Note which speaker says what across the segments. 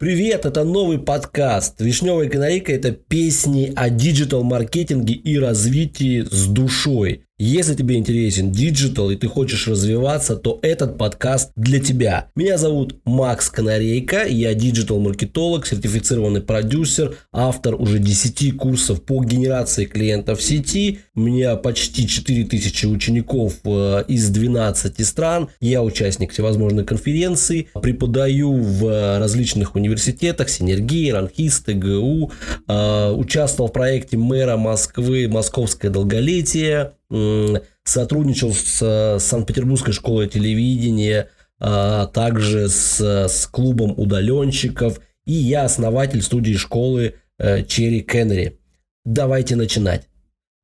Speaker 1: Привет, это новый подкаст. Вишневая канарейка – это песни о digital-маркетинге и развитии с душой. Если тебе интересен digital и ты хочешь развиваться, то этот подкаст для тебя. Меня зовут Макс Канарейка, я digital-маркетолог, сертифицированный продюсер, автор уже 10 курсов по генерации клиентов в сети. У меня почти 4000 учеников э, из 12 стран. Я участник всевозможных конференций, преподаю в различных университетах, Синергии, РАНХиГС, ТГУ, э, участвовал в проекте мэра Москвы «Московское долголетие», сотрудничал с Санкт-Петербургской школой телевидения, а также с, с клубом удаленщиков, и я основатель студии школы Черри Кеннери. Давайте начинать.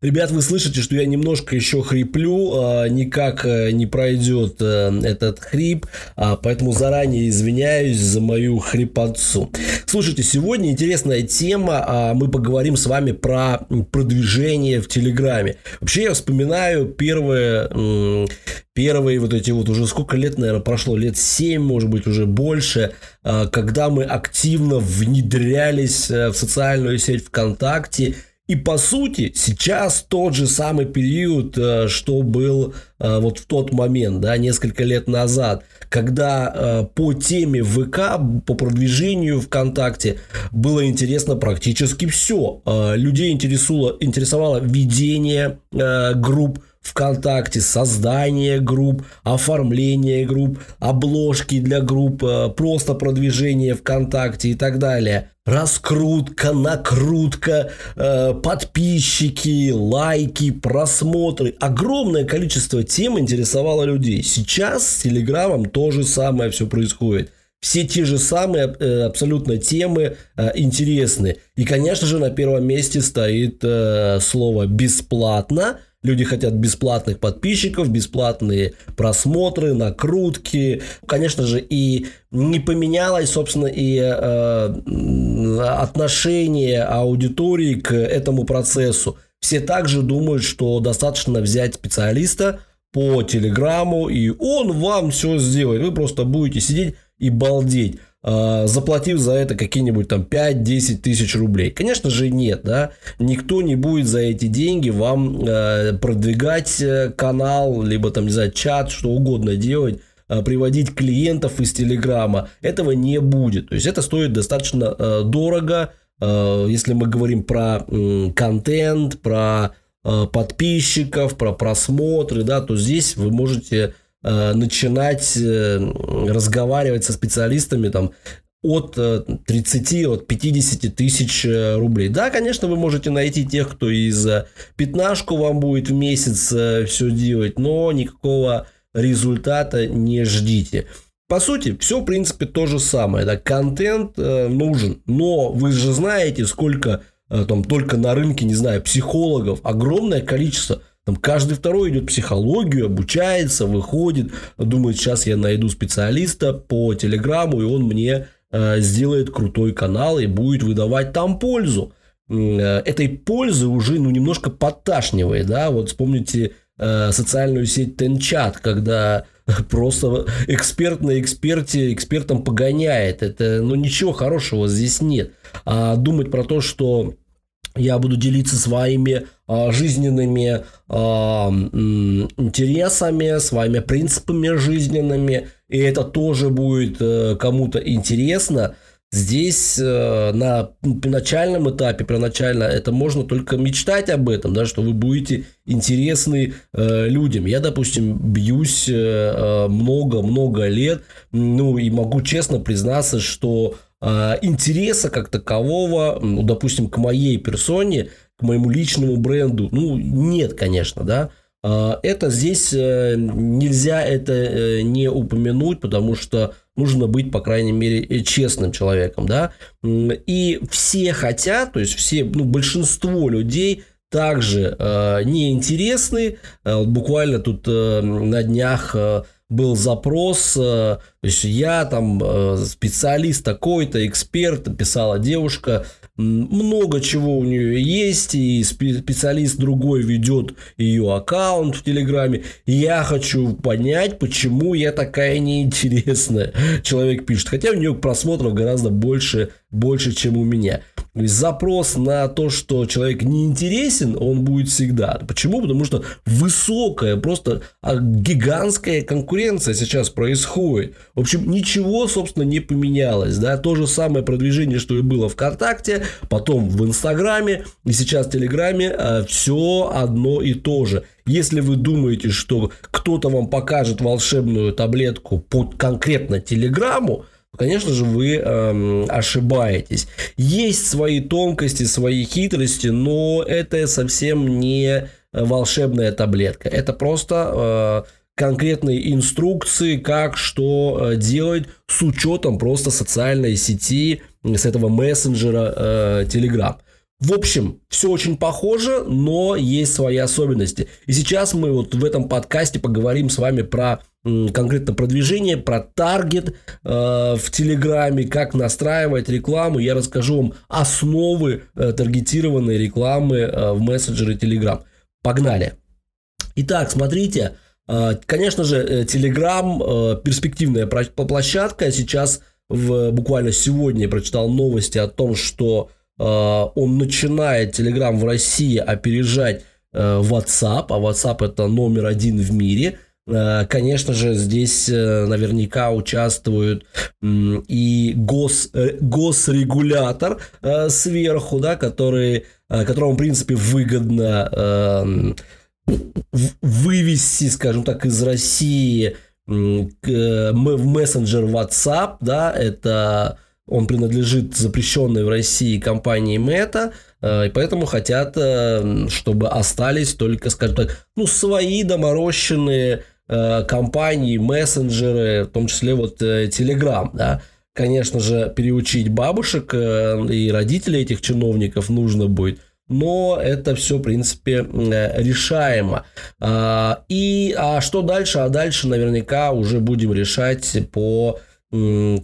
Speaker 1: Ребят, вы слышите, что я немножко еще хриплю, а, никак э, не пройдет э, этот хрип, а, поэтому заранее извиняюсь за мою хрипотцу. Слушайте, сегодня интересная тема, а, мы поговорим с вами про продвижение в Телеграме. Вообще я вспоминаю первые, первые вот эти вот уже сколько лет, наверное, прошло, лет 7, может быть, уже больше, когда мы активно внедрялись э, в социальную сеть ВКонтакте, и по сути сейчас тот же самый период, э, что был э, вот в тот момент, да, несколько лет назад, когда э, по теме ВК, по продвижению ВКонтакте было интересно практически все. Людей интересовало, интересовало ведение групп, ВКонтакте, создание групп, оформление групп, обложки для групп, просто продвижение ВКонтакте и так далее раскрутка, накрутка, э, подписчики, лайки, просмотры. Огромное количество тем интересовало людей. Сейчас с Телеграмом то же самое все происходит. Все те же самые э, абсолютно темы э, интересны. И, конечно же, на первом месте стоит э, слово «бесплатно», Люди хотят бесплатных подписчиков, бесплатные просмотры, накрутки. Конечно же, и не поменялось, собственно, и э, отношение аудитории к этому процессу. Все также думают, что достаточно взять специалиста по телеграмму, и он вам все сделает. Вы просто будете сидеть и балдеть. А, заплатив за это какие-нибудь там 5-10 тысяч рублей. Конечно же нет, да, никто не будет за эти деньги вам э, продвигать э, канал, либо там, не знаю, чат, что угодно делать, э, приводить клиентов из Телеграма. Этого не будет. То есть это стоит достаточно дорого, если мы говорим про контент, про подписчиков, про просмотры, да, то здесь вы можете Э, начинать э, разговаривать со специалистами там от 30, э, от 50 тысяч рублей. Да, конечно, вы можете найти тех, кто и за пятнашку вам будет в месяц все делать, но никакого результата не ждите. По сути, все, в принципе, то же самое. Да, контент нужен, но вы же знаете, сколько там только на рынке, не знаю, психологов, огромное количество – там каждый второй идет психологию, обучается, выходит, думает, сейчас я найду специалиста по телеграмму, и он мне э, сделает крутой канал и будет выдавать там пользу. Э, этой пользы уже ну, немножко подташнивает, да, вот вспомните э, социальную сеть Тенчат, когда просто эксперт на эксперте экспертом погоняет. Это, ну, ничего хорошего здесь нет. А думать про то, что я буду делиться своими а, жизненными а, интересами, своими принципами жизненными, и это тоже будет а, кому-то интересно. Здесь э, на начальном этапе, первоначально, это можно только мечтать об этом, да, что вы будете интересны э, людям. Я, допустим, бьюсь э, много-много лет, ну и могу честно признаться, что а, интереса как такового, ну, допустим, к моей персоне, к моему личному бренду, ну, нет, конечно, да. А, это здесь э, нельзя это э, не упомянуть, потому что нужно быть, по крайней мере, э, честным человеком, да. И все хотят, то есть все, ну, большинство людей также э, неинтересны. Буквально тут э, на днях э, был запрос, э, то есть я там э, специалист такой-то, эксперт, писала девушка, много чего у нее есть, и специалист другой ведет ее аккаунт в Телеграме. Я хочу понять, почему я такая неинтересная. Человек пишет, хотя у нее просмотров гораздо больше, больше, чем у меня. Запрос на то, что человек не интересен, он будет всегда. Почему? Потому что высокая, просто а, гигантская конкуренция сейчас происходит. В общем, ничего, собственно, не поменялось. Да? То же самое продвижение, что и было ВКонтакте, потом в Инстаграме и сейчас в Телеграме. А, Все одно и то же. Если вы думаете, что кто-то вам покажет волшебную таблетку под конкретно Телеграмму, конечно же, вы э, ошибаетесь. Есть свои тонкости, свои хитрости, но это совсем не волшебная таблетка. Это просто э, конкретные инструкции, как что э, делать с учетом просто социальной сети, с этого мессенджера э, Telegram. В общем, все очень похоже, но есть свои особенности. И сейчас мы вот в этом подкасте поговорим с вами про конкретно продвижение, про таргет э, в Телеграме, как настраивать рекламу. Я расскажу вам основы э, таргетированной рекламы э, в мессенджере Телеграм. Погнали. Итак, смотрите, э, конечно же, Телеграм э, перспективная площадка. Сейчас в, буквально сегодня я прочитал новости о том, что э, он начинает Telegram в России опережать э, WhatsApp, а WhatsApp это номер один в мире. Э, конечно же, здесь э, наверняка участвуют и гос, э, госрегулятор сверху, да, который, которому, в принципе, выгодно вывести, скажем так, из России в мессенджер WhatsApp, да, это он принадлежит запрещенной в России компании Meta, и поэтому хотят, чтобы остались только, скажем так, ну, свои доморощенные компании, мессенджеры, в том числе вот э, Telegram, да, конечно же, переучить бабушек э, и родителей этих чиновников нужно будет, но это все, в принципе, решаемо. А, и а что дальше? А дальше наверняка уже будем решать по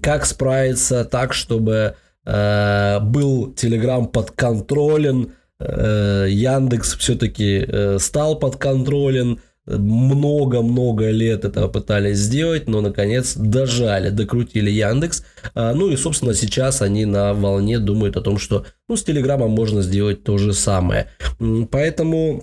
Speaker 1: как справиться так, чтобы был Telegram подконтролен, Яндекс все-таки стал подконтролен, много-много лет этого пытались сделать, но наконец дожали, докрутили Яндекс. А, ну и, собственно, сейчас они на волне думают о том, что ну, с Телеграмом можно сделать то же самое. Поэтому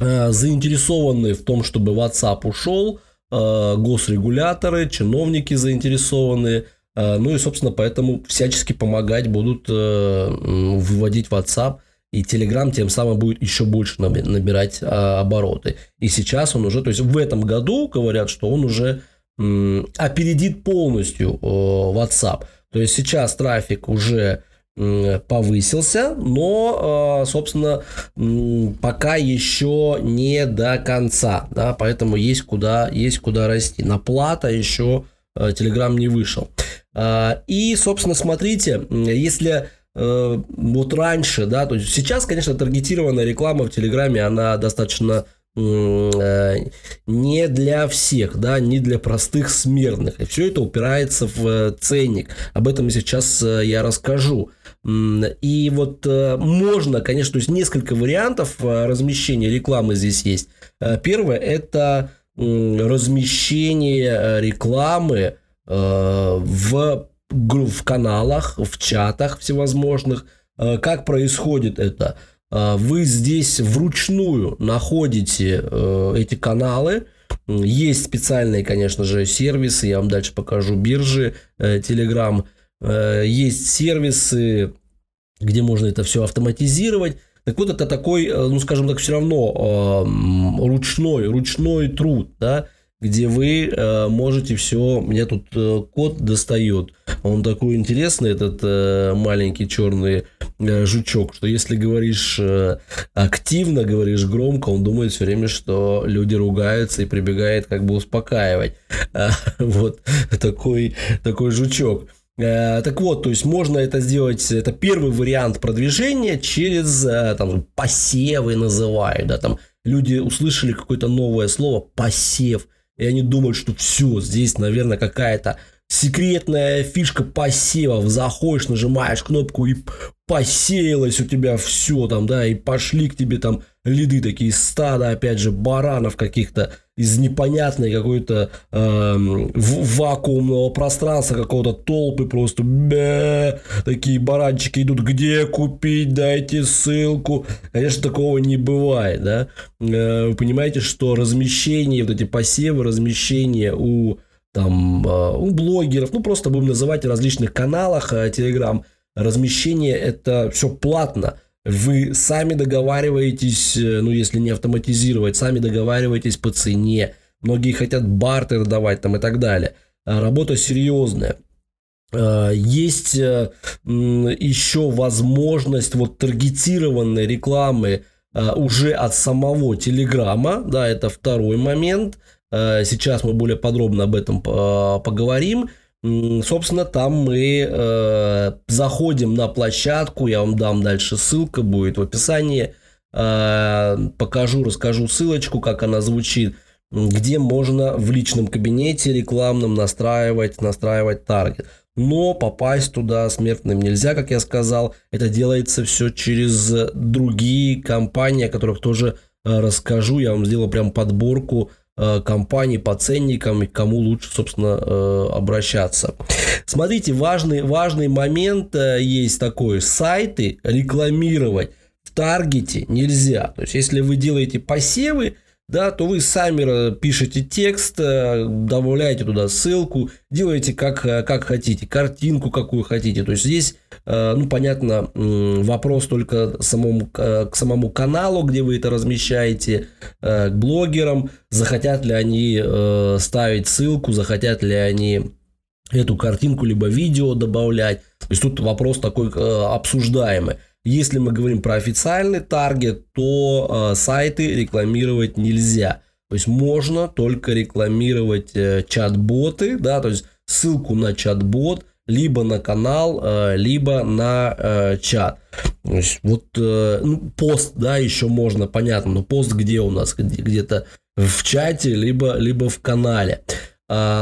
Speaker 1: а, заинтересованы в том, чтобы WhatsApp ушел, а, госрегуляторы, чиновники заинтересованы, ну и, собственно, поэтому всячески помогать будут выводить WhatsApp и Telegram тем самым будет еще больше набирать а, обороты. И сейчас он уже, то есть в этом году говорят, что он уже м, опередит полностью о, WhatsApp. То есть сейчас трафик уже м, повысился, но, а, собственно, м, пока еще не до конца, да, поэтому есть куда, есть куда расти. На плата еще а, Telegram не вышел. А, и, собственно, смотрите, если Э, вот раньше, да, то есть сейчас, конечно, таргетированная реклама в Телеграме, она достаточно э, не для всех, да, не для простых смертных. И все это упирается в э, ценник. Об этом сейчас я расскажу. И вот можно, конечно, то есть несколько вариантов размещения рекламы здесь есть. Первое – это размещение рекламы в в каналах, в чатах всевозможных. Э, как происходит это? Э, вы здесь вручную находите э, эти каналы. Есть специальные, конечно же, сервисы. Я вам дальше покажу биржи Telegram. Есть сервисы, где можно это все автоматизировать. Так вот, это такой, ну, скажем так, все равно ручной, ручной труд, да, где вы э, можете все, мне тут э, кот достает, он такой интересный, этот э, маленький черный э, жучок, что если говоришь э, активно, говоришь громко, он думает все время, что люди ругаются и прибегает как бы успокаивать. Э, вот такой, такой жучок. Э, так вот, то есть можно это сделать, это первый вариант продвижения через э, там, посевы называют, да, там люди услышали какое-то новое слово посев, и они думают, что все, здесь, наверное, какая-то секретная фишка посевов. Заходишь, нажимаешь кнопку и посеялось у тебя все там, да, и пошли к тебе там лиды такие стада, опять же, баранов каких-то из непонятной какой-то э, вакуумного пространства, какого-то толпы просто бе, такие баранчики идут, где купить, дайте ссылку. Конечно, такого не бывает, да. Э, вы понимаете, что размещение, вот эти посевы, размещение у там э, у блогеров, ну просто будем называть в различных каналах Telegram, э, размещение это все платно. Вы сами договариваетесь, э, ну если не автоматизировать, сами договариваетесь по цене. Многие хотят бартер давать там и так далее. А работа серьезная. А, есть э, еще возможность вот таргетированной рекламы а, уже от самого Телеграма, да, это второй момент. Сейчас мы более подробно об этом поговорим. Собственно, там мы э, заходим на площадку, я вам дам дальше ссылка будет в описании, э, покажу, расскажу ссылочку, как она звучит, где можно в личном кабинете рекламном настраивать, настраивать таргет. Но попасть туда смертным нельзя, как я сказал. Это делается все через другие компании, о которых тоже э, расскажу. Я вам сделал прям подборку компаний по ценникам и кому лучше, собственно, э, обращаться. Смотрите, важный, важный момент э, есть такой. Сайты рекламировать в таргете нельзя. То есть, если вы делаете посевы, да, то вы сами пишете текст, э, добавляете туда ссылку, делаете как, э, как хотите, картинку какую хотите. То есть здесь, э, ну, понятно, вопрос только самому, к самому каналу, где вы это размещаете, к блогерам, захотят ли они ставить ссылку, захотят ли они эту картинку либо видео добавлять. То есть тут вопрос такой обсуждаемый. Если мы говорим про официальный таргет, то э, сайты рекламировать нельзя. То есть можно только рекламировать э, чат-боты, да, то есть ссылку на чат-бот, либо на канал, э, либо на э, чат. То есть вот э, ну, пост, да, еще можно, понятно, но пост где у нас? Где-то в чате, либо, либо в канале.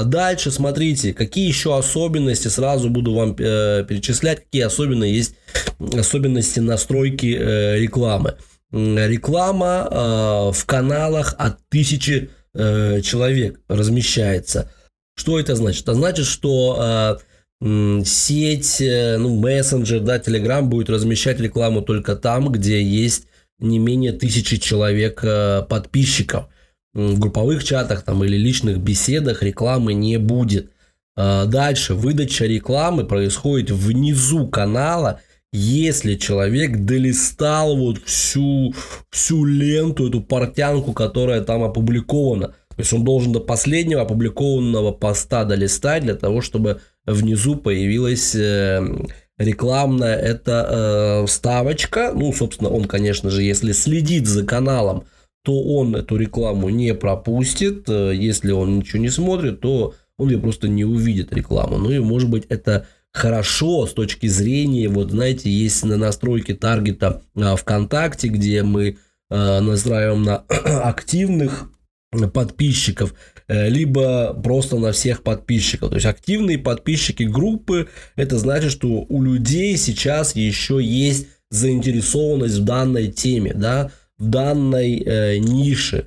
Speaker 1: Дальше смотрите, какие еще особенности, сразу буду вам э, перечислять, какие особенно есть особенности настройки э, рекламы. Реклама э, в каналах от тысячи э, человек размещается. Что это значит? Это значит, что э, сеть, ну, мессенджер, да, Telegram будет размещать рекламу только там, где есть не менее тысячи человек подписчиков групповых чатах там, или личных беседах рекламы не будет. А, дальше выдача рекламы происходит внизу канала, если человек долистал вот всю, всю ленту, эту портянку, которая там опубликована. То есть он должен до последнего опубликованного поста долистать для того, чтобы внизу появилась э, рекламная эта э, вставочка. Ну, собственно, он, конечно же, если следит за каналом, то он эту рекламу не пропустит. Э, если он ничего не смотрит, то он ее просто не увидит рекламу. Ну и может быть это хорошо с точки зрения, вот знаете, есть на настройке таргета а, ВКонтакте, где мы а, настраиваем на активных подписчиков, э, либо просто на всех подписчиков. То есть активные подписчики группы, это значит, что у людей сейчас еще есть заинтересованность в данной теме, да, данной э, нише.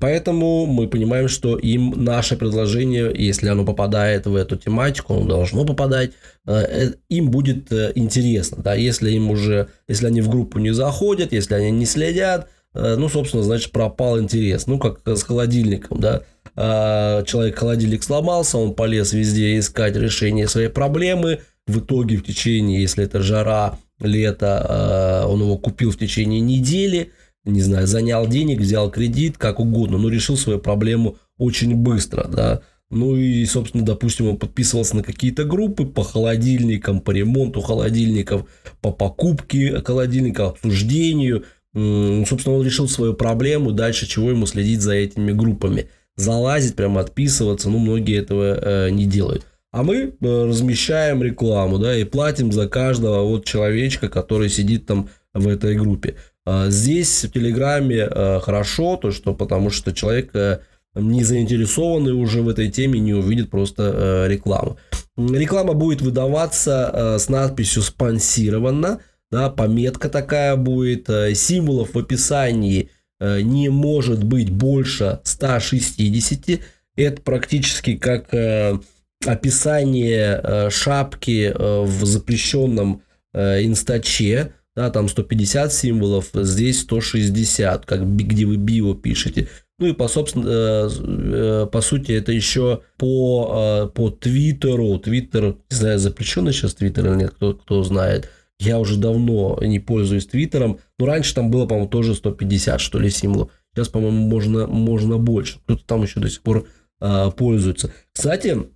Speaker 1: Поэтому мы понимаем, что им наше предложение, если оно попадает в эту тематику, оно должно попадать, э, э, им будет э, интересно. Да? Если им уже, если они в группу не заходят, если они не следят, ну, собственно, значит, пропал интерес. Ну, как с холодильником, да. А, человек холодильник сломался, он полез везде искать решение своей проблемы. В итоге в течение, если это жара, лето, он его купил в течение недели – не знаю, занял денег, взял кредит, как угодно, но решил свою проблему очень быстро, да. Ну и, собственно, допустим, он подписывался на какие-то группы по холодильникам, по ремонту холодильников, по покупке холодильников, обсуждению. Собственно, он решил свою проблему, дальше чего ему следить за этими группами. Залазить, прямо отписываться, ну, многие этого э, не делают. А мы э, размещаем рекламу, да, и платим за каждого вот человечка, который сидит там в этой группе. А, здесь в Телеграме а, хорошо, то что потому что человек э, не заинтересованный уже в этой теме не увидит просто э, рекламу. Реклама будет выдаваться э, с надписью «спонсировано», да, пометка такая будет, э, символов в описании э, не может быть больше 160. Это практически как э, описание шапки в запрещенном инстаче, да, там 150 символов, здесь 160, как где вы био пишете. Ну и по, собственно, по сути, это еще по, по Твиттеру. Твиттер, не знаю, запрещенный сейчас Твиттер или нет, кто, кто знает. Я уже давно не пользуюсь Твиттером. Но раньше там было, по-моему, тоже 150, что ли, символов. Сейчас, по-моему, можно, можно больше. Кто-то там еще до сих пор э, пользуется. Кстати,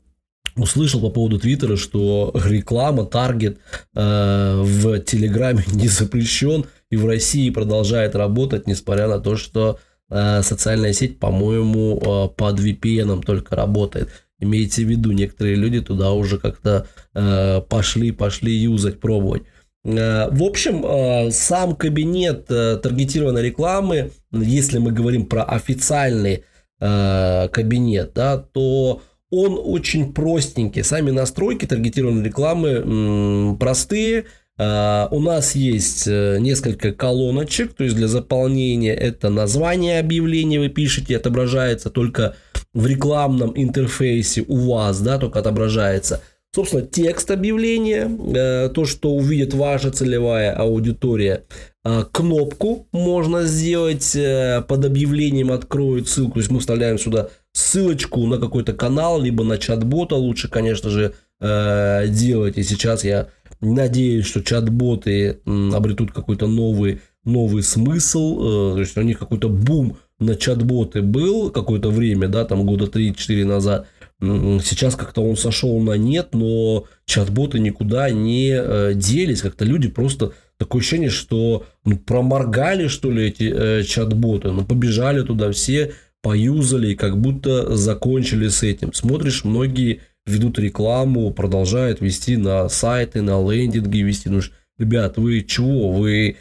Speaker 1: услышал по поводу Твиттера, что реклама, таргет э, в Телеграме не запрещен и в России продолжает работать, несмотря на то, что э, социальная сеть, по-моему, э, под VPN только работает. Имейте в виду, некоторые люди туда уже как-то э, пошли, пошли юзать, пробовать. Э, в общем, э, сам кабинет э, таргетированной рекламы, если мы говорим про официальный кабинет, да, то он очень простенький. Сами настройки таргетированной рекламы простые. У нас есть несколько колоночек, то есть для заполнения это название объявления вы пишете, отображается только в рекламном интерфейсе у вас, да, только отображается – Собственно, текст объявления, э, то, что увидит ваша целевая аудитория. А, кнопку можно сделать э, под объявлением откроют ссылку. То есть мы вставляем сюда ссылочку на какой-то канал, либо на чат-бота лучше, конечно же, э, делать. И сейчас я надеюсь, что чат-боты обретут какой-то новый, новый смысл. То есть у них какой-то бум на чат-боты был какое-то время, да, там года 3-4 назад. Сейчас как-то он сошел на нет, но чат-боты никуда не э, делись. Как-то люди просто такое ощущение, что ну, проморгали, что ли, эти э, чат-боты. Ну, побежали туда все, поюзали и как будто закончили с этим. Смотришь, многие ведут рекламу, продолжают вести на сайты, на лендинги вести. Ну, ребят, вы чего? Вы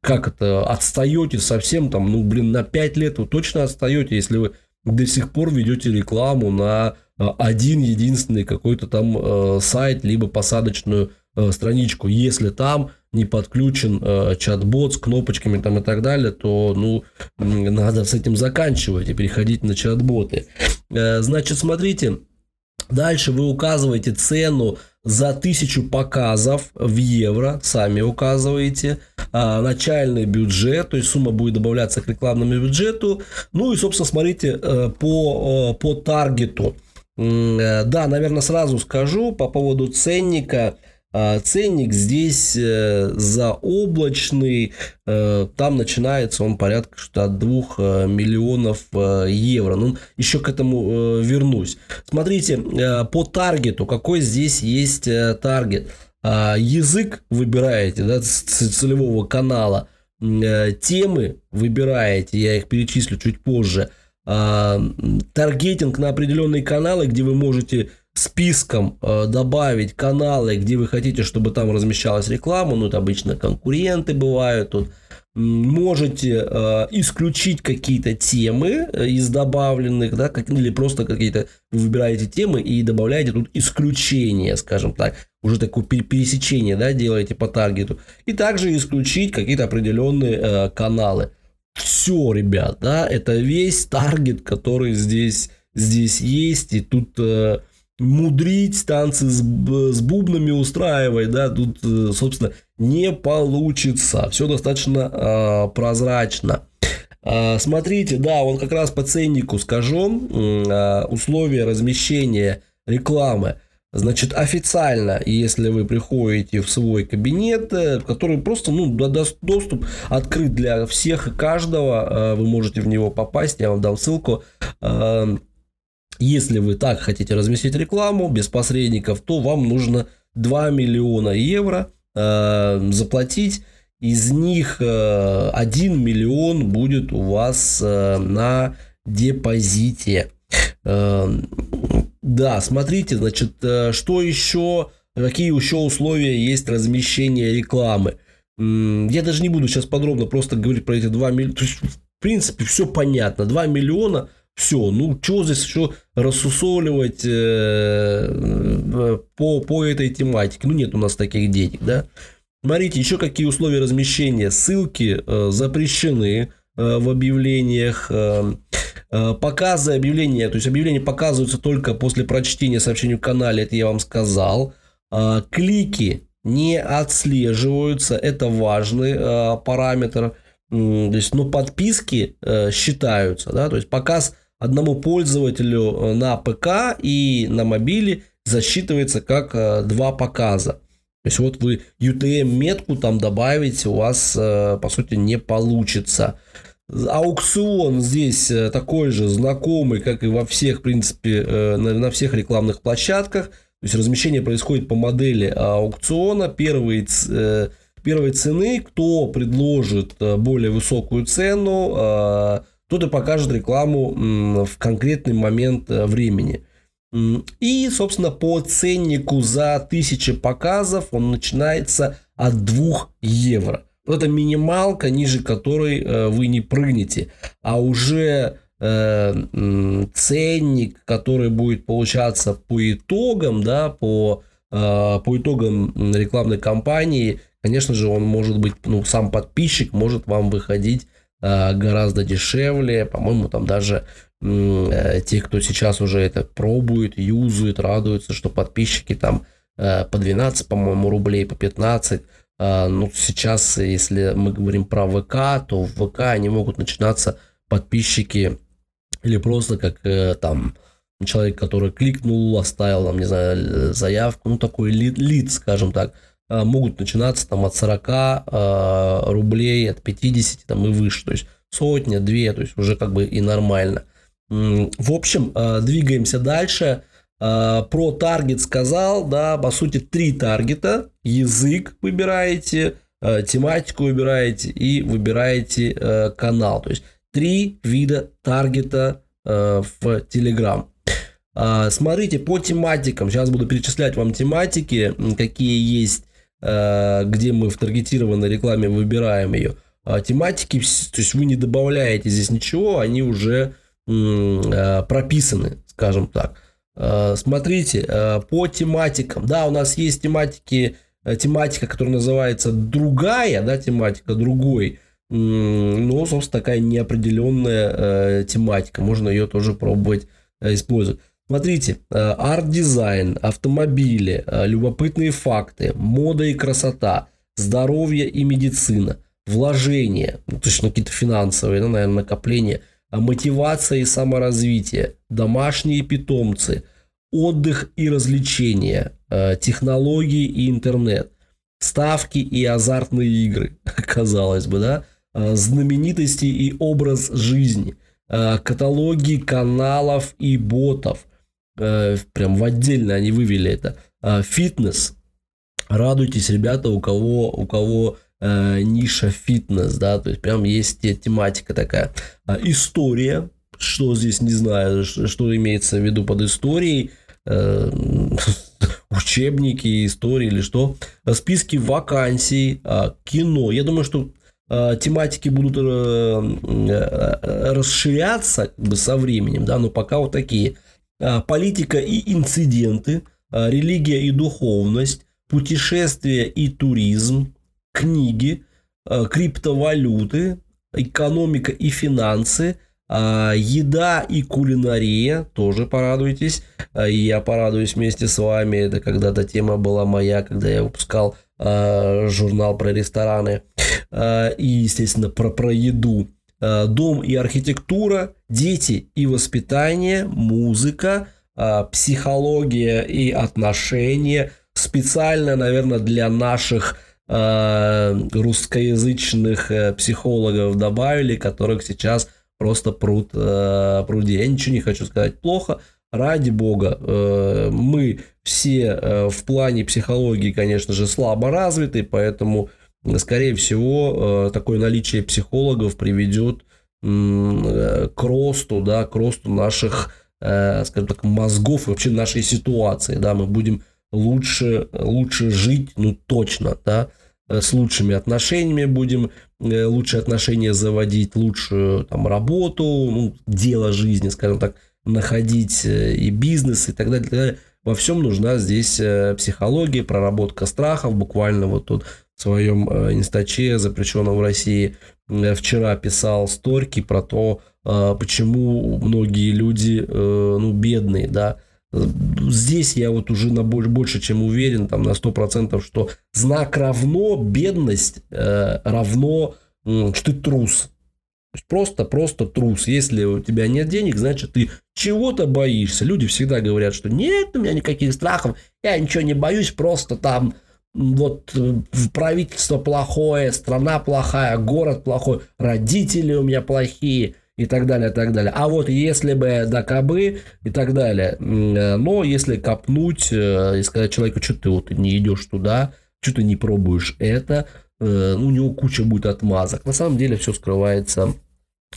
Speaker 1: как это, отстаете совсем там, ну, блин, на 5 лет вы точно отстаете, если вы до сих пор ведете рекламу на э, один единственный какой-то там э, сайт, либо посадочную э, страничку. Если там не подключен чат-бот с кнопочками там и так далее, то ну, надо с этим заканчивать и переходить на чат-боты. Значит, смотрите, дальше вы указываете цену за тысячу показов в евро, сами указываете, а, начальный бюджет, то есть сумма будет добавляться к рекламному бюджету, ну и, собственно, смотрите э, по, по таргету. Э, да, наверное, сразу скажу по поводу ценника – а ценник здесь э, заоблачный, э, там начинается он порядка что от 2 э, миллионов евро. Ну, еще к этому вернусь. Смотрите, по таргету, какой здесь есть таргет. А, язык выбираете да, целевого канала, темы выбираете, я их перечислю чуть позже. А, таргетинг на определенные каналы, где вы можете списком э, добавить каналы, где вы хотите, чтобы там размещалась реклама, ну, это обычно конкуренты бывают. Тут, можете э, исключить какие-то темы э, из добавленных, да, как, или просто какие-то вы выбираете темы и добавляете тут исключение, скажем так, уже такое пересечение, да, делаете по таргету, и также исключить какие-то определенные э, каналы. Все, ребят, да, это весь таргет, который здесь здесь есть, и тут э, мудрить, танцы с, с бубнами устраивать, да, тут, э, собственно, не получится. Все достаточно э, прозрачно. Э, смотрите, да, он как раз по ценнику скажу, э, условия размещения рекламы. Значит, официально, если вы приходите в свой кабинет, э, который просто ну, доступ открыт для всех и каждого, вы можете в него попасть, я вам дам ссылку. Если вы так хотите разместить рекламу без посредников, то вам нужно 2 миллиона евро э, заплатить. Из них э, 1 миллион будет у вас э, на депозите. Э, да, смотрите, значит, э, что еще, какие еще условия есть размещения рекламы. Я даже не буду сейчас подробно просто говорить про эти 2 миллиона. В принципе, все понятно. 2 миллиона все, ну что здесь еще рассусоливать э, э, по, по этой тематике? Ну нет у нас таких денег, да? Смотрите, еще какие условия размещения. Ссылки э, запрещены э, в объявлениях. Э, э, показы объявления, то есть объявления показываются только после прочтения сообщения в канале, это я вам сказал. Э, клики не отслеживаются, это важный э, параметр. То есть, но подписки э, считаются, да, то есть показ одному пользователю э, на ПК и на мобиле засчитывается как э, два показа. То есть вот вы UTM-метку там добавить у вас, э, по сути, не получится. Аукцион здесь такой же знакомый, как и во всех, в принципе, на всех рекламных площадках. То есть размещение происходит по модели аукциона. Первые, первой цены, кто предложит более высокую цену, тот и покажет рекламу в конкретный момент э, времени. И, собственно, по ценнику за тысячи показов он начинается от 2 евро. Это минималка, ниже которой э, вы не прыгнете. А уже э, ценник, который будет получаться по итогам, да, по, по итогам рекламной кампании, конечно же, он может быть, ну, сам подписчик может вам выходить гораздо дешевле. По-моему, там даже э, те, кто сейчас уже это пробует, юзают, радуются, что подписчики там э, по 12, по-моему, рублей, по 15. Ну, сейчас, если мы говорим про ВК, то в ВК они могут начинаться подписчики или просто как там человек, который кликнул, оставил, там, не знаю, заявку, ну, такой лид, лид скажем так, Э, могут начинаться там от 40 э, рублей, от 50 там и выше, то есть сотня, две, то есть уже как бы и нормально. В общем, э, двигаемся дальше. Про таргет сказал, да, по сути три таргета. Язык выбираете, тематику выбираете и выбираете канал. То есть три вида таргета в Telegram. Смотрите по тематикам. Сейчас буду перечислять вам тематики, какие есть Э, где мы в таргетированной рекламе выбираем ее, а тематики, то есть вы не добавляете здесь ничего, они уже э, прописаны, скажем так. Э, смотрите, по тематикам, да, у нас есть тематики, тематика, которая называется другая, да, тематика другой, но, собственно, такая неопределенная тематика, можно ее тоже пробовать использовать. Смотрите, э, арт-дизайн, автомобили, э, любопытные факты, мода и красота, здоровье и медицина, вложения, ну, точно какие-то финансовые, ну, наверное, накопления, а мотивация и саморазвитие, домашние питомцы, отдых и развлечения, э, технологии и интернет, ставки и азартные игры, казалось бы, да, знаменитости и образ жизни, каталоги каналов и ботов, Э, прям в отдельно они вывели это. А, фитнес. Радуйтесь, ребята, у кого, у кого э, ниша фитнес, да, то есть прям есть тематика такая. А, история, что здесь не знаю, что имеется в виду под историей, э, учебники, истории или что, списки вакансий, а, кино. Я думаю, что тематики будут расширяться как бы со временем, да, но пока вот такие – а, политика и инциденты, а, религия и духовность, путешествия и туризм, книги, а, криптовалюты, экономика и финансы, еда и кулинария, тоже порадуйтесь. Я порадуюсь вместе с вами. Это когда-то тема была моя, когда я выпускал журнал про рестораны. И, естественно, про, про еду. Э, дом и архитектура, дети и воспитание, музыка, э, психология и отношения. Специально, наверное, для наших э, русскоязычных психологов добавили, которых сейчас просто пруд пруди. Я ничего не хочу сказать плохо. Ради бога, мы все в плане психологии, конечно же, слабо развиты, поэтому скорее всего, э, такое наличие психологов приведет э, к росту, да, к росту наших, э, скажем так, мозгов вообще нашей ситуации, да, мы будем лучше, лучше жить, ну, точно, да, с лучшими отношениями будем, лучшие отношения заводить, лучшую там работу, ну, дело жизни, скажем так, находить и бизнес и так далее, и так далее. Во всем нужна здесь психология, проработка страхов, буквально вот тут в своем э, инстаче, запрещенном в России, э, вчера писал сторки про то, э, почему многие люди, ну, бедные, да, Здесь я вот уже на больше, больше чем уверен, там на 100%, что знак равно, бедность э, равно, э, что ты трус. Просто, просто трус. Если у тебя нет денег, значит, ты чего-то боишься. Люди всегда говорят, что нет у меня никаких страхов, я ничего не боюсь, просто там вот э, правительство плохое, страна плохая, город плохой, родители у меня плохие – и так далее, и так далее. А вот если бы да кабы и так далее. Э, но если копнуть э, и сказать человеку, что ты вот не идешь туда, что ты не пробуешь это, э, у него куча будет отмазок. На самом деле все скрывается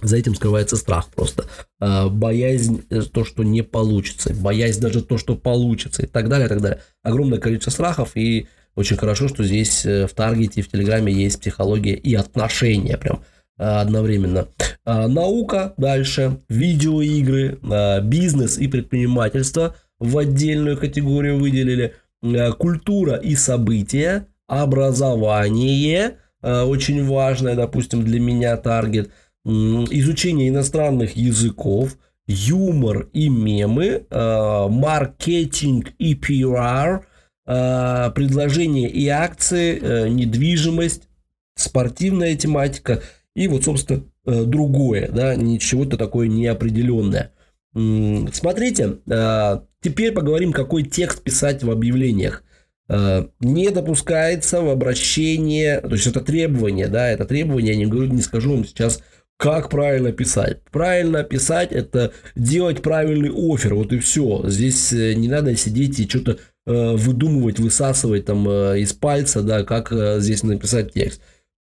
Speaker 1: за этим скрывается страх просто. Боязнь то, что не получится. Боязнь даже то, что получится. И так далее, и так далее. Огромное количество страхов. И очень хорошо, что здесь в Таргете, в Телеграме есть психология и отношения прям одновременно. А, наука дальше, видеоигры, а, бизнес и предпринимательство в отдельную категорию выделили. А, культура и события, образование, очень важное, допустим, для меня таргет, изучение иностранных языков, юмор и мемы, маркетинг и PR, предложения и акции, э, недвижимость, спортивная тематика – и вот, собственно, э, другое, да, ничего-то такое неопределенное. Смотрите, э, теперь поговорим, какой текст писать в объявлениях. Э, не допускается в обращение, то есть это требование, да, это требование, я не, говорю, не скажу вам сейчас, как правильно писать. Правильно писать – это делать правильный офер, вот и все. Здесь не надо сидеть и что-то выдумывать, высасывать там из пальца, да, как здесь написать текст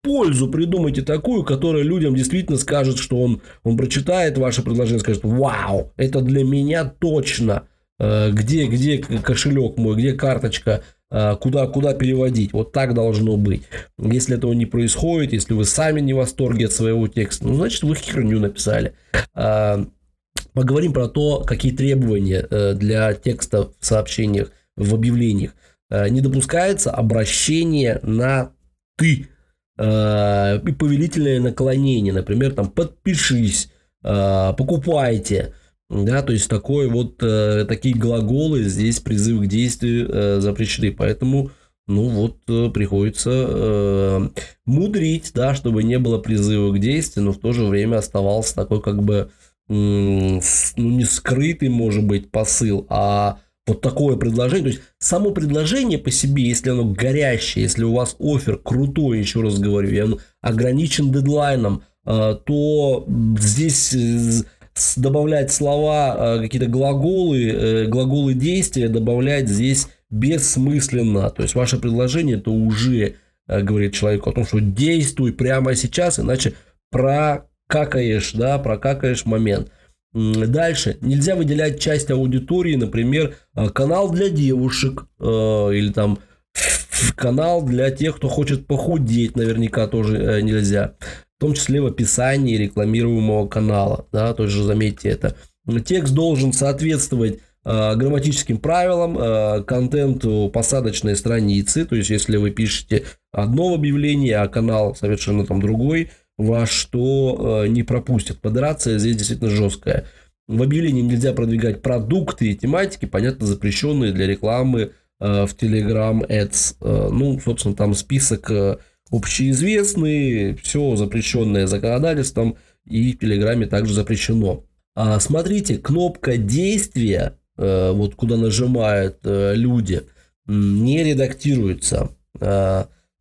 Speaker 1: пользу придумайте такую, которая людям действительно скажет, что он, он прочитает ваше предложение, скажет, вау, это для меня точно. Э, где, где кошелек мой, где карточка, э, куда, куда переводить. Вот так должно быть. Если этого не происходит, если вы сами не в восторге от своего текста, ну, значит, вы херню написали. Э, поговорим про то, какие требования для текста в сообщениях, в объявлениях. Не допускается обращение на «ты» э, и повелительное наклонение, например, там подпишись, э, покупайте, да, то есть такой вот э, такие глаголы здесь призыв к действию э, запрещены, поэтому ну вот э, приходится э, мудрить, да, чтобы не было призыва к действию, но в то же время оставался такой как бы ну, не скрытый, может быть, посыл, а вот такое предложение. То есть само предложение по себе, если оно горящее, если у вас офер крутой, еще раз говорю, и он ограничен дедлайном, э, то здесь э, добавлять слова, э, какие-то глаголы, глаголы действия добавлять здесь бессмысленно. То есть ваше предложение это уже говорит человеку о том, что действуй прямо сейчас, иначе прокакаешь, да, прокакаешь момент. Дальше. Нельзя выделять часть аудитории, например, канал для девушек э, или там канал для тех, кто хочет похудеть, наверняка тоже э, нельзя. Том числе в описании рекламируемого канала. Да, тоже заметьте это. Текст должен соответствовать э, грамматическим правилам, контенту посадочной страницы. То есть, если вы пишете одно в объявлении, а канал совершенно там другой – во что э, не пропустят. Модерация здесь действительно жесткая. В объявлении нельзя продвигать продукты и тематики, понятно, запрещенные для рекламы в Telegram Ads. Ну, собственно, там список общеизвестный, все запрещенное законодательством, и в Телеграме также запрещено. А смотрите, кнопка действия, вот куда нажимают люди, не редактируется.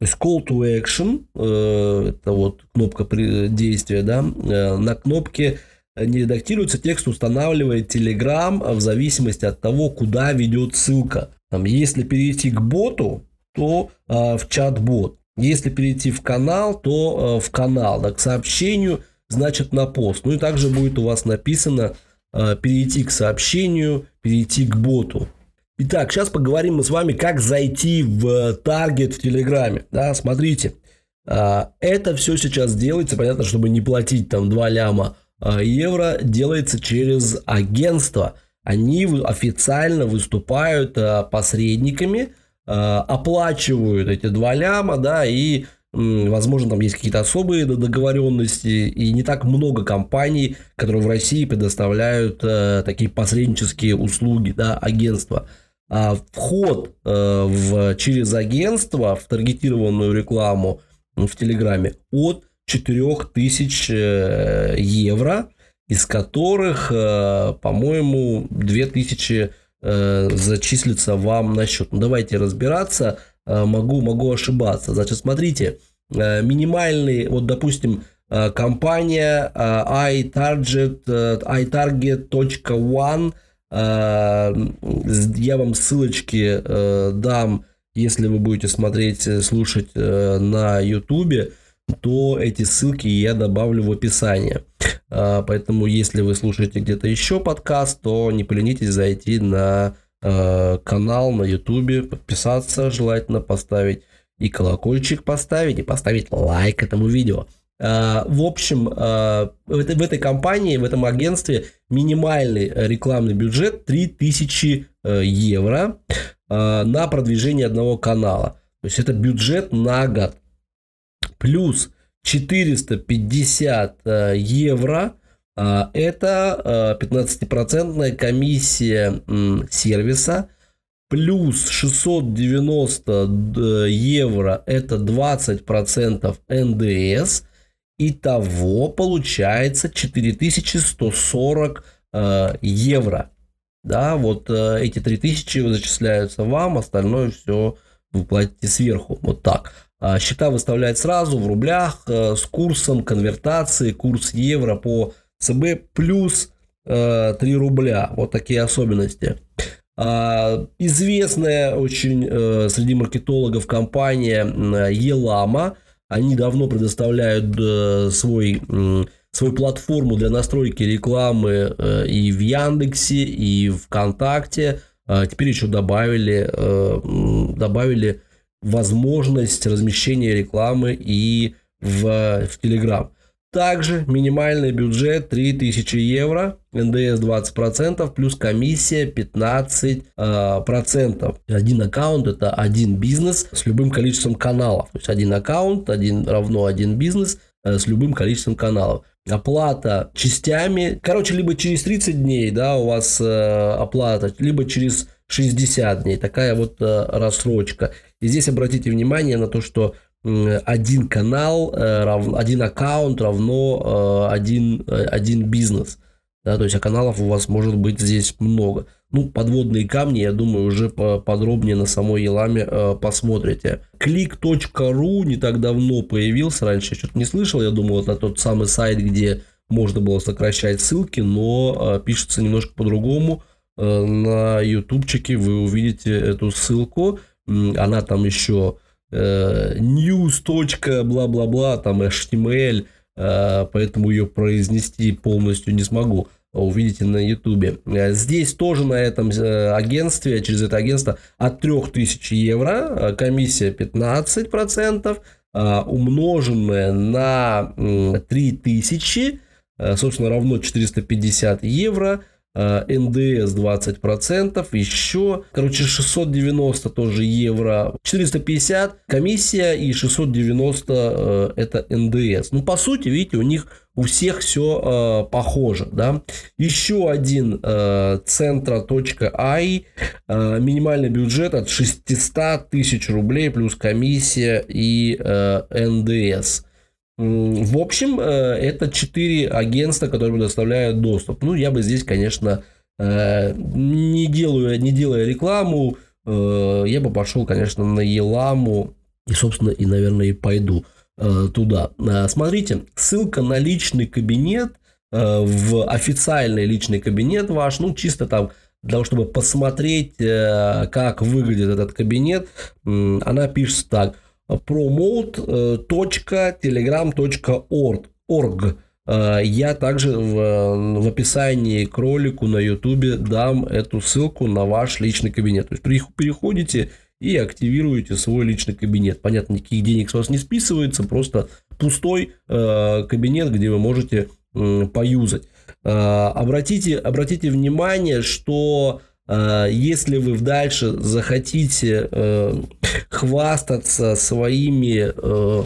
Speaker 1: То есть call to action, э, это вот кнопка действия, да, э, на кнопке не редактируется, текст устанавливает Telegram в зависимости от того, куда ведет ссылка. Там, если перейти к боту, то э, в чат-бот. Если перейти в канал, то э, в канал. Да, к сообщению, значит на пост. Ну и также будет у вас написано э, перейти к сообщению, перейти к боту. Итак, сейчас поговорим мы с вами, как зайти в таргет в Телеграме. Да, смотрите, это все сейчас делается, понятно, чтобы не платить там 2 ляма евро, делается через агентство. Они официально выступают посредниками оплачивают эти два ляма, да, и Возможно, там есть какие-то особые договоренности, и не так много компаний, которые в России предоставляют э, такие посреднические услуги, да, агентства. А вход э, в, через агентство в таргетированную рекламу в Телеграме от 4000 э, евро, из которых, э, по-моему, 2000 э, зачислится вам на счет. Ну, давайте разбираться – Э, могу, могу ошибаться. Значит, смотрите, э, минимальный, вот, допустим, э, компания iTarget, iTarget.one, я вам ссылочки дам, если вы будете смотреть, слушать на YouTube, то эти ссылки я добавлю в описание. Поэтому, если вы слушаете где-то еще подкаст, то не поленитесь зайти на Э, канал на ютубе, подписаться желательно, поставить и колокольчик поставить, и поставить лайк этому видео. Э, в общем, э, в этой, компании, в этом агентстве минимальный рекламный бюджет 3000 евро на продвижение одного канала. То есть это бюджет на год. Плюс 450 евро а, это 15% а, комиссия сервиса плюс 690 евро это 20% НДС. Итого получается 4140 а, евро. Да, вот эти 3000 зачисляются вам, остальное все вы платите сверху. Вот так. Счета выставляют сразу в рублях с курсом конвертации, курс евро по ЦБ плюс э, 3 рубля. Вот такие особенности. А, известная очень э, среди маркетологов компания Елама. Они давно предоставляют э, свой, э, свою платформу для настройки рекламы э, и в Яндексе, и ВКонтакте. А теперь еще добавили, э, добавили возможность размещения рекламы и в, в Телеграм. Также минимальный бюджет 3000 евро, НДС 20%, плюс комиссия 15%. А, один аккаунт – это один бизнес с любым количеством каналов. То есть, один аккаунт один, равно один бизнес э, с любым количеством каналов. Оплата частями. Короче, либо через 30 дней да, у вас э, оплата, либо через 60 дней. Такая вот э, рассрочка. И здесь обратите внимание на то, что один канал, э, один аккаунт равно э, один, э, один бизнес. Да, то есть, а каналов у вас может быть здесь много. Ну, подводные камни, я думаю, уже подробнее на самой Еламе э, посмотрите. Click.ru не так давно появился, раньше я что-то не слышал, я думал, это тот самый сайт, где можно было сокращать ссылки, но э, пишется немножко по-другому. Э, на ютубчике вы увидите эту ссылку, она там еще Э, news. бла-бла-бла, там HTML, э, поэтому ее произнести полностью не смогу. Увидите на ютубе. Э, здесь тоже на этом агентстве, через это агентство от 3000 евро, комиссия 15%, умноженная на 3000, собственно, равно 450 евро – Э, НДС 20%, еще, короче, 690 тоже евро, 450 комиссия и 690 э, это НДС. Ну, по сути, видите, у них у всех все э, похоже, да. Еще один э, центра.ай, э, минимальный бюджет от 600 тысяч рублей плюс комиссия и э, НДС. В общем, э, это четыре агентства, которые предоставляют доступ. Ну, я бы здесь, конечно, э, не делаю, не делая рекламу, э, я бы пошел, конечно, на Еламу и, собственно, и, наверное, и пойду туда. Смотрите, ссылка на личный кабинет, в официальный личный кабинет ваш, ну, чисто там для того, чтобы посмотреть, как выглядит этот кабинет, она пишется так promote.telegram.org. Э, я также в, в описании к ролику на YouTube дам эту ссылку на ваш личный кабинет. То есть переходите и активируете свой личный кабинет. Понятно, никаких денег с вас не списывается, просто пустой э, кабинет, где вы можете э, поюзать. Э, обратите, обратите внимание, что э, если вы дальше захотите э, хвастаться своими э,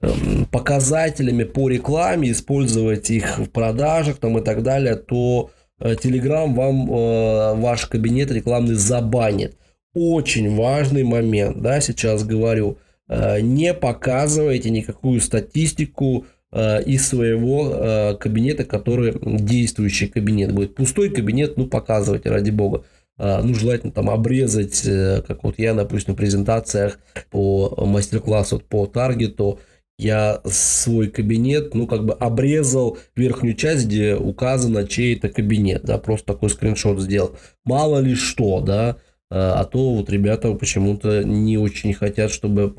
Speaker 1: эм, показателями по рекламе, использовать их в продажах там и так далее, то Telegram вам ваш кабинет рекламный забанит. Очень важный момент, да, сейчас говорю. Не показывайте никакую статистику Э, из своего э, кабинета, который действующий кабинет будет. Пустой кабинет, ну, показывайте, ради бога. Э, ну, желательно там обрезать, как вот я, допустим, в презентациях по мастер-классу по таргету, я свой кабинет, ну, как бы обрезал верхнюю часть, где указано чей это кабинет, да, просто такой скриншот сделал. Мало ли что, да, а то вот ребята почему-то не очень хотят, чтобы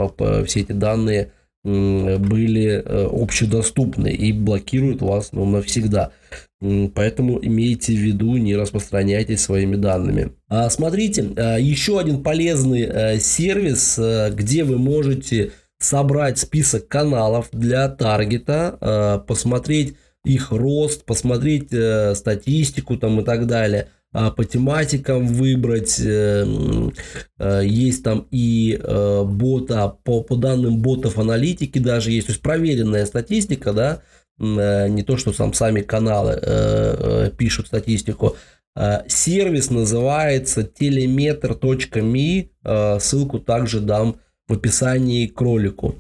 Speaker 1: все эти данные были э, общедоступны и блокируют вас ну, навсегда. Поэтому имейте в виду, не распространяйтесь своими данными. А, смотрите, а, еще один полезный э, сервис, э, где вы можете собрать список каналов для таргета, посмотреть их рост, посмотреть статистику там и так далее – по тематикам выбрать. Э, э, есть там и э, бота, по, по данным ботов аналитики даже есть. То есть проверенная статистика, да, не то, что сам сами каналы пишут статистику. Сервис называется telemeter.me. Ссылку также дам в описании к ролику.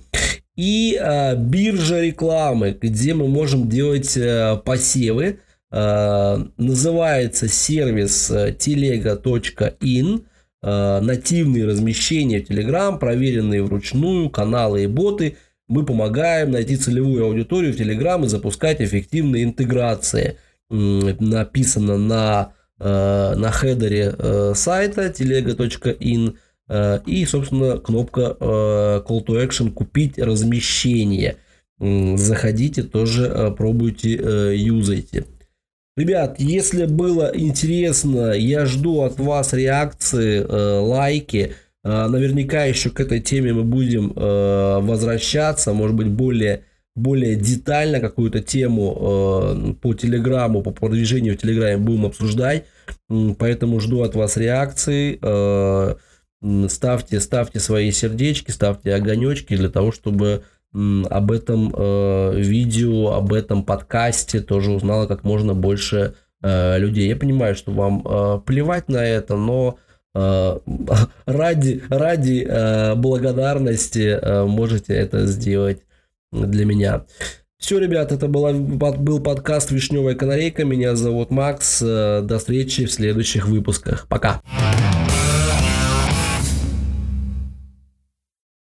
Speaker 1: И биржа рекламы, где мы можем делать посевы называется сервис. Э, э, нативные размещения в Telegram, проверенные вручную, каналы и боты. Мы помогаем найти целевую аудиторию в Telegram и запускать эффективные интеграции. Написано на, на хедере сайта telega.in и, собственно, кнопка Call to Action «Купить размещение». Заходите, тоже пробуйте, юзайте. Ребят, если было интересно, я жду от вас реакции, э, лайки. Э, наверняка еще к этой теме мы будем э, возвращаться, может быть, более, более детально какую-то тему э, по Телеграму, по продвижению в Телеграме будем обсуждать. Поэтому жду от вас реакции. Э, ставьте, ставьте свои сердечки, ставьте огонечки для того, чтобы об этом э, видео, об этом подкасте тоже узнало как можно больше э, людей. Я понимаю, что вам э, плевать на это, но э, ради, ради э, благодарности э, можете это сделать для меня. Все, ребят, это была, был подкаст «Вишневая канарейка». Меня зовут Макс. Э, до встречи в следующих выпусках. Пока.